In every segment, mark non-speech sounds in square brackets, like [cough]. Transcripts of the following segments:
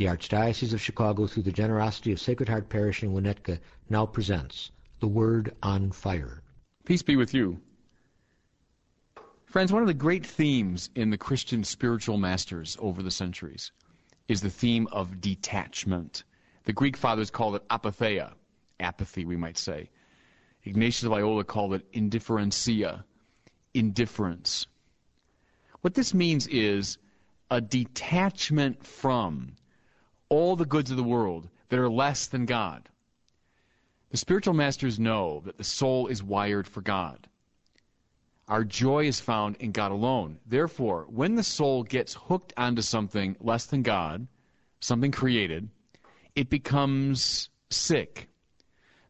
The Archdiocese of Chicago, through the generosity of Sacred Heart Parish in Winnetka, now presents The Word on Fire. Peace be with you. Friends, one of the great themes in the Christian spiritual masters over the centuries is the theme of detachment. The Greek fathers called it apatheia, apathy, we might say. Ignatius of Loyola called it indifferentia, indifference. What this means is a detachment from all the goods of the world that are less than God. The spiritual masters know that the soul is wired for God. Our joy is found in God alone. Therefore, when the soul gets hooked onto something less than God, something created, it becomes sick.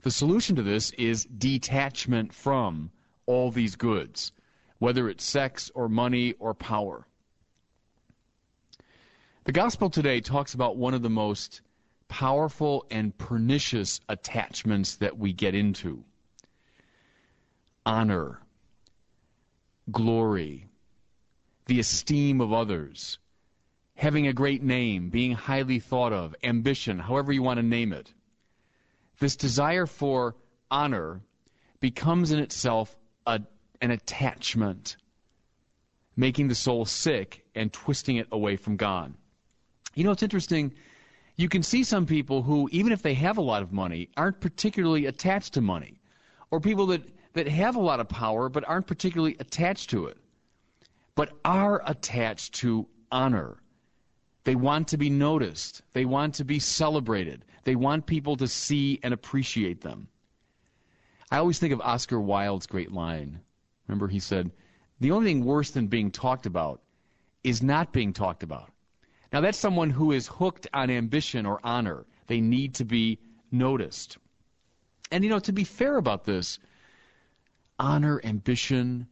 The solution to this is detachment from all these goods, whether it's sex or money or power. The gospel today talks about one of the most powerful and pernicious attachments that we get into honor, glory, the esteem of others, having a great name, being highly thought of, ambition, however you want to name it. This desire for honor becomes in itself a, an attachment, making the soul sick and twisting it away from God. You know, it's interesting. You can see some people who, even if they have a lot of money, aren't particularly attached to money. Or people that, that have a lot of power but aren't particularly attached to it, but are attached to honor. They want to be noticed. They want to be celebrated. They want people to see and appreciate them. I always think of Oscar Wilde's great line. Remember, he said, The only thing worse than being talked about is not being talked about. Now, that's someone who is hooked on ambition or honor. They need to be noticed. And, you know, to be fair about this, honor, ambition,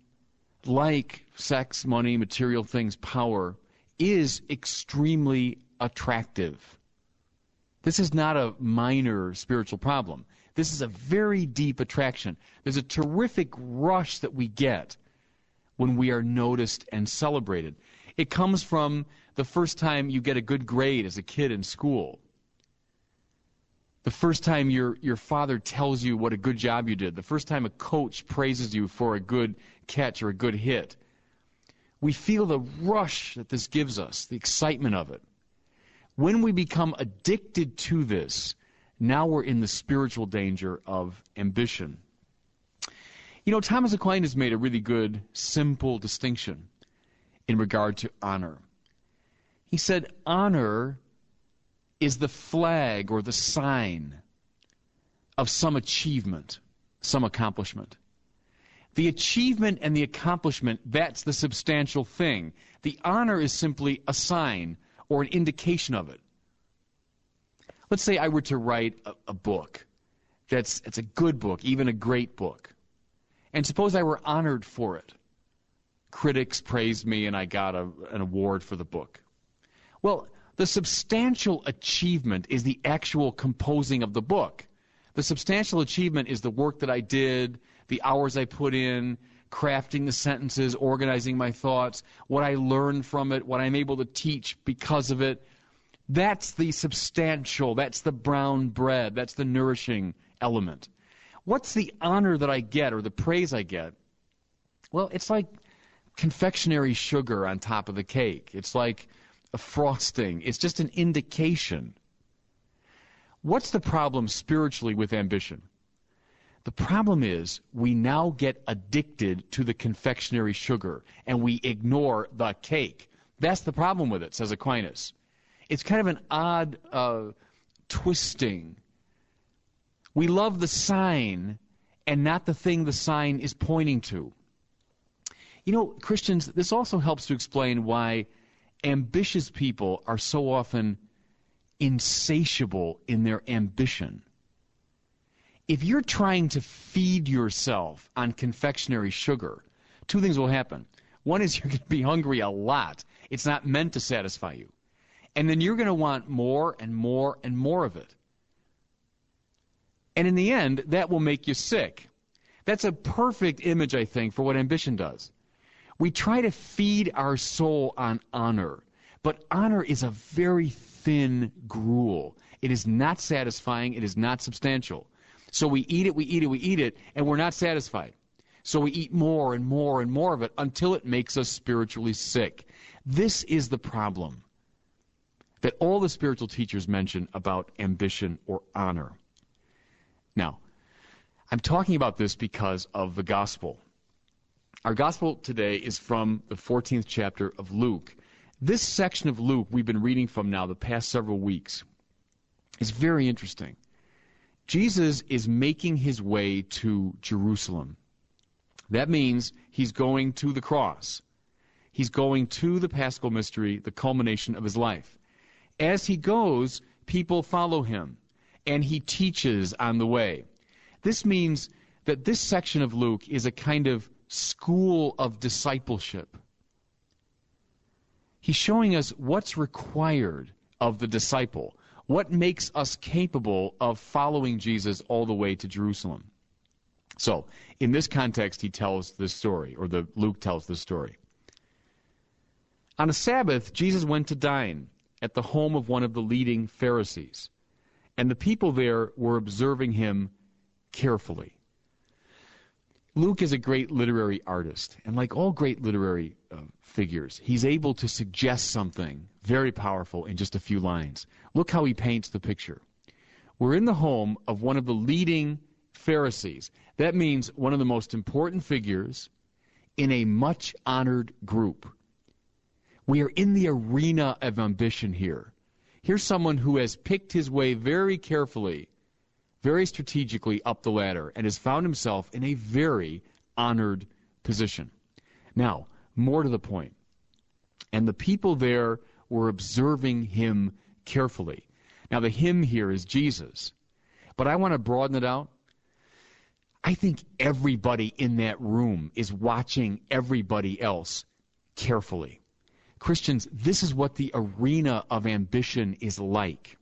like sex, money, material things, power, is extremely attractive. This is not a minor spiritual problem. This is a very deep attraction. There's a terrific rush that we get when we are noticed and celebrated. It comes from the first time you get a good grade as a kid in school. The first time your, your father tells you what a good job you did. The first time a coach praises you for a good catch or a good hit. We feel the rush that this gives us, the excitement of it. When we become addicted to this, now we're in the spiritual danger of ambition. You know, Thomas Aquinas made a really good, simple distinction in regard to honor. He said, honor is the flag or the sign of some achievement, some accomplishment. The achievement and the accomplishment, that's the substantial thing. The honor is simply a sign or an indication of it. Let's say I were to write a, a book that's it's a good book, even a great book. And suppose I were honored for it. Critics praised me and I got a, an award for the book. Well, the substantial achievement is the actual composing of the book. The substantial achievement is the work that I did, the hours I put in, crafting the sentences, organizing my thoughts, what I learned from it, what I'm able to teach because of it. That's the substantial, that's the brown bread, that's the nourishing element. What's the honor that I get or the praise I get? Well, it's like confectionery sugar on top of the cake. It's like frosting. It's just an indication. What's the problem spiritually with ambition? The problem is we now get addicted to the confectionery sugar and we ignore the cake. That's the problem with it, says Aquinas. It's kind of an odd uh, twisting. We love the sign and not the thing the sign is pointing to. You know, Christians, this also helps to explain why ambitious people are so often insatiable in their ambition. if you're trying to feed yourself on confectionery sugar, two things will happen. One is [laughs] you're going to be hungry a lot. It's not meant to satisfy you. And then you're going to want more and more and more of it. And in the end, that will make you sick. That's a perfect image, I think, for what ambition does. We try to feed our soul on honor, but honor is a very thin gruel. It is not satisfying, it is not substantial. So we eat it, we eat it, we eat it, and we're not satisfied. So we eat more and more and more of it until it makes us spiritually sick. This is the problem that all the spiritual teachers mention about ambition or honor. Now, I'm talking about this because of the gospel. Our gospel today is from the 14th chapter of Luke. This section of Luke we've been reading from now the past several weeks is very interesting. Jesus is making his way to Jerusalem. That means he's going to the cross. He's going to the paschal mystery, the culmination of his life. As he goes, people follow him and he teaches on the way. This means that this section of Luke is a kind of school of discipleship. He's showing us what's required of the disciple, what makes us capable of following Jesus all the way to Jerusalem. So, in this context, he tells this story, or the Luke tells this story. On a Sabbath, Jesus went to dine at the home of one of the leading Pharisees and the people there were observing him carefully. Luke is a great literary artist, and like all great literary uh, figures, he's able to suggest something very powerful in just a few lines. Look how he paints the picture. We're in the home of one of the leading Pharisees. That means one of the most important figures in a much honored group. We are in the arena of ambition here. Here's someone who has picked his way very carefully, very strategically up the ladder, and has found himself in a very honored position. Now, more to the. And the people there were observing him carefully. Now, the him here is Jesus. But I want to broaden it out. I think everybody in that room is watching everybody else carefully. Christians, this is what the arena of ambition is like.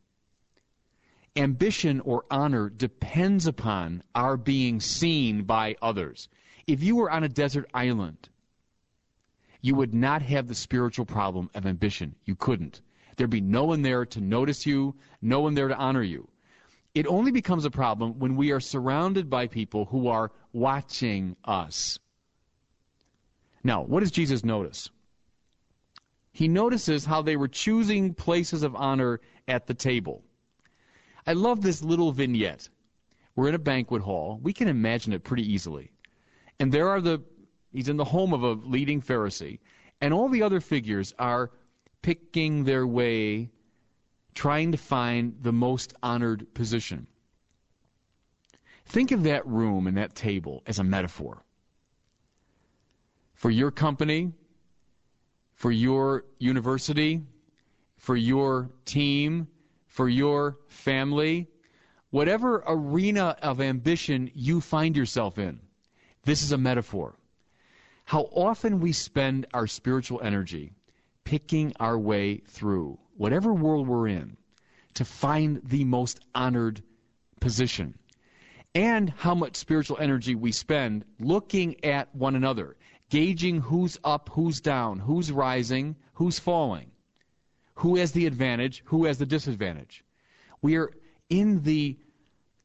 Ambition or honor depends upon our being seen by others. If you were on a desert island, you would not have the spiritual problem of ambition. You couldn't. There'd be no one there to notice you, no one there to honor you. It only becomes a problem when we are surrounded by people who are watching us. Now, what does Jesus notice? he notices how they were choosing places of honor at the table. I love this little vignette. We're in a banquet hall. We can imagine it pretty easily. And there are the, he's in the home of a leading Pharisee, and all the other figures are picking their way, trying to find the most honored position. Think of that room and that table as a metaphor. For your company, for your university, for your team, for your family, whatever arena of ambition you find yourself in. This is a metaphor. How often we spend our spiritual energy picking our way through whatever world we're in to find the most honored position. And how much spiritual energy we spend looking at one another gauging who's up, who's down, who's rising, who's falling, who has the advantage, who has the disadvantage. We are in the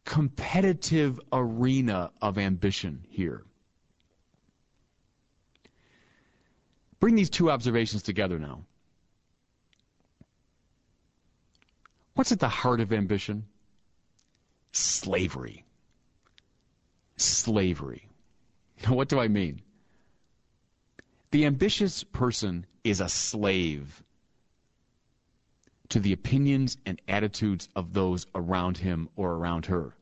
competitive arena of ambition here. Bring these two observations together now. What's at the heart of ambition? Slavery. Slavery. Now, [laughs] what do I mean? The ambitious person is a slave to the opinions and attitudes of those around him or around her.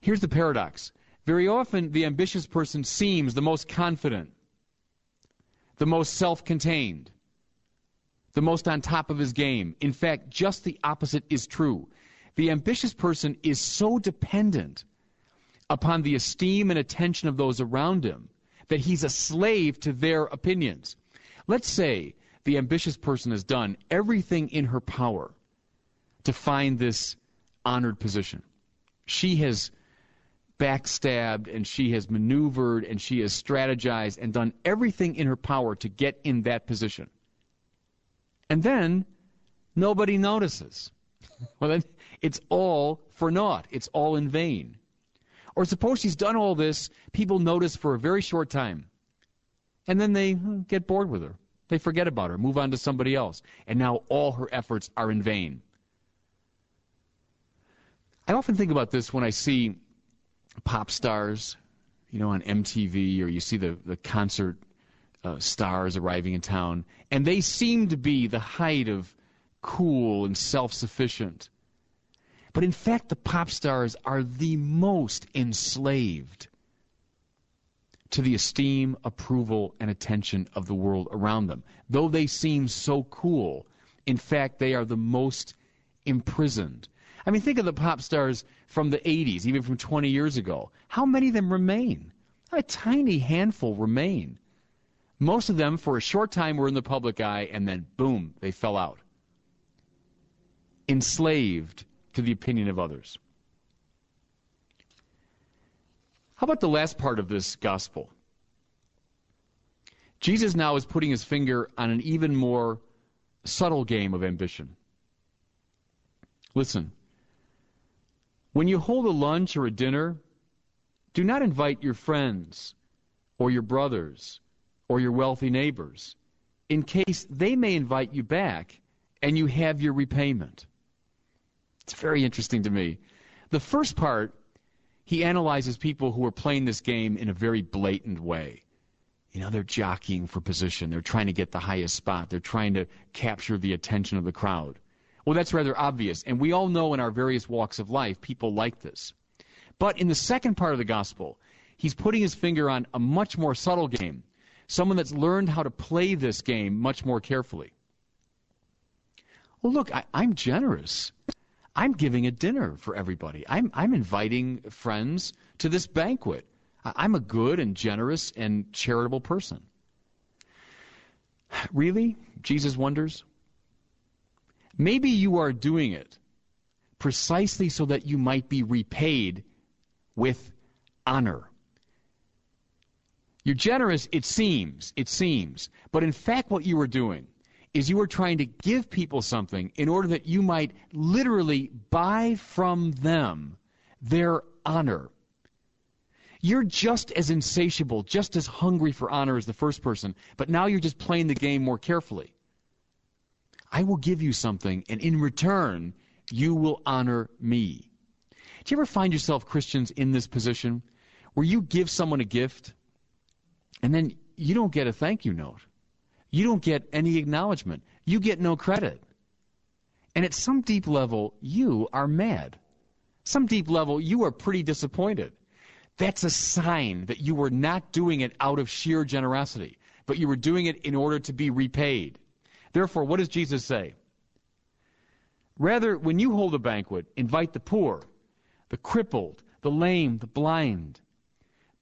Here's the paradox. Very often, the ambitious person seems the most confident, the most self contained, the most on top of his game. In fact, just the opposite is true. the ambitious person is so dependent upon the esteem and attention of those around him that he's a slave to their opinions. Let's say the ambitious person has done everything in her power to find this honored position. She has backstabbed and she has maneuvered and she has strategized and done everything in her power to get in that position. And then nobody notices. [laughs] well, then it's all for naught. It's all in vain. Or suppose she's done all this, people notice for a very short time. And then they hmm, get bored with her. They forget about her, move on to somebody else. And now all her efforts are in vain. I often think about this when I see pop stars, you know, on MTV, or you see the, the concert uh, stars arriving in town, and they seem to be the height of cool and self sufficient. But in fact, the pop stars are the most enslaved to the esteem, approval, and attention of the world around them. Though they seem so cool, in fact, they are the most imprisoned. I mean, think of the pop stars from the 80s, even from 20 years ago. How many of them remain? A tiny handful remain. Most of them, for a short time, were in the public eye, and then boom, they fell out. Enslaved to the opinion of others. How about the last part of this gospel? Jesus now is putting his finger on an even more subtle game of ambition. Listen, when you hold a lunch or a dinner, do not invite your friends or your brothers or your wealthy neighbors in case they may invite you back and you have your repayment. It's very interesting to me. The first part, he analyzes people who are playing this game in a very blatant way. You know, they're jockeying for position. They're trying to get the highest spot. They're trying to capture the attention of the crowd. Well, that's rather obvious. And we all know in our various walks of life, people like this. But in the second part of the gospel, he's putting his finger on a much more subtle game. Someone that's learned how to play this game much more carefully. Well, look, I, am generous. I'm giving a dinner for everybody. I'm, I'm inviting friends to this banquet. I'm a good and generous and charitable person. [sighs] Really? Jesus wonders. Maybe you are doing it precisely so that you might be repaid with honor. You're generous, it seems, it seems. But in fact, what you are doing is you are trying to give people something in order that you might literally buy from them their honor. You're just as insatiable, just as hungry for honor as the first person, but now you're just playing the game more carefully. I will give you something, and in return, you will honor me. Do you ever find yourself, Christians, in this position where you give someone a gift and then you don't get a thank you note? You don't get any acknowledgement. You get no credit. And at some deep level, you are mad. Some deep level, you are pretty disappointed. That's a sign that you were not doing it out of sheer generosity, but you were doing it in order to be repaid. Therefore, what does Jesus say? Rather, when you hold a banquet, invite the poor, the crippled, the lame, the blind.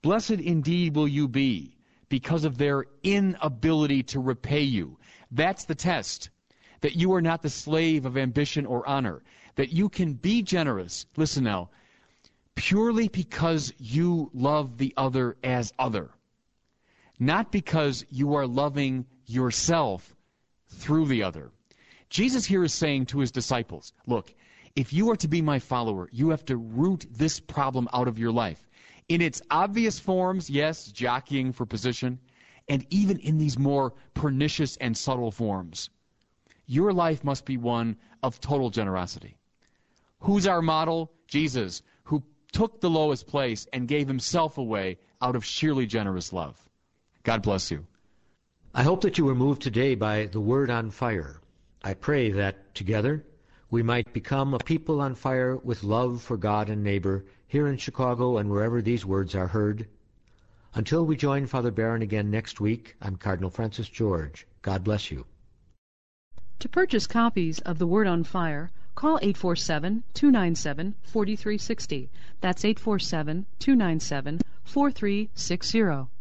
Blessed indeed will you be because of their inability to repay you. That's the test. That you are not the slave of ambition or honor. That you can be generous. Listen now. Purely because you love the other as other. Not because you are loving yourself through the other. Jesus here is saying to his disciples, look, if you are to be my follower, you have to root this problem out of your life. In its obvious forms, yes, jockeying for position, and even in these more pernicious and subtle forms. Your life must be one of total generosity. Who's our model? Jesus, who took the lowest place and gave himself away out of sheerly generous love. God bless you. I hope that you were moved today by the word on fire. I pray that together we might become a people on fire with love for God and neighbor here in Chicago and wherever these words are heard. Until we join Father Barron again next week, I'm Cardinal Francis George. God bless you. To purchase copies of The Word on Fire, call 847 297 4360. That's 847 297 4360.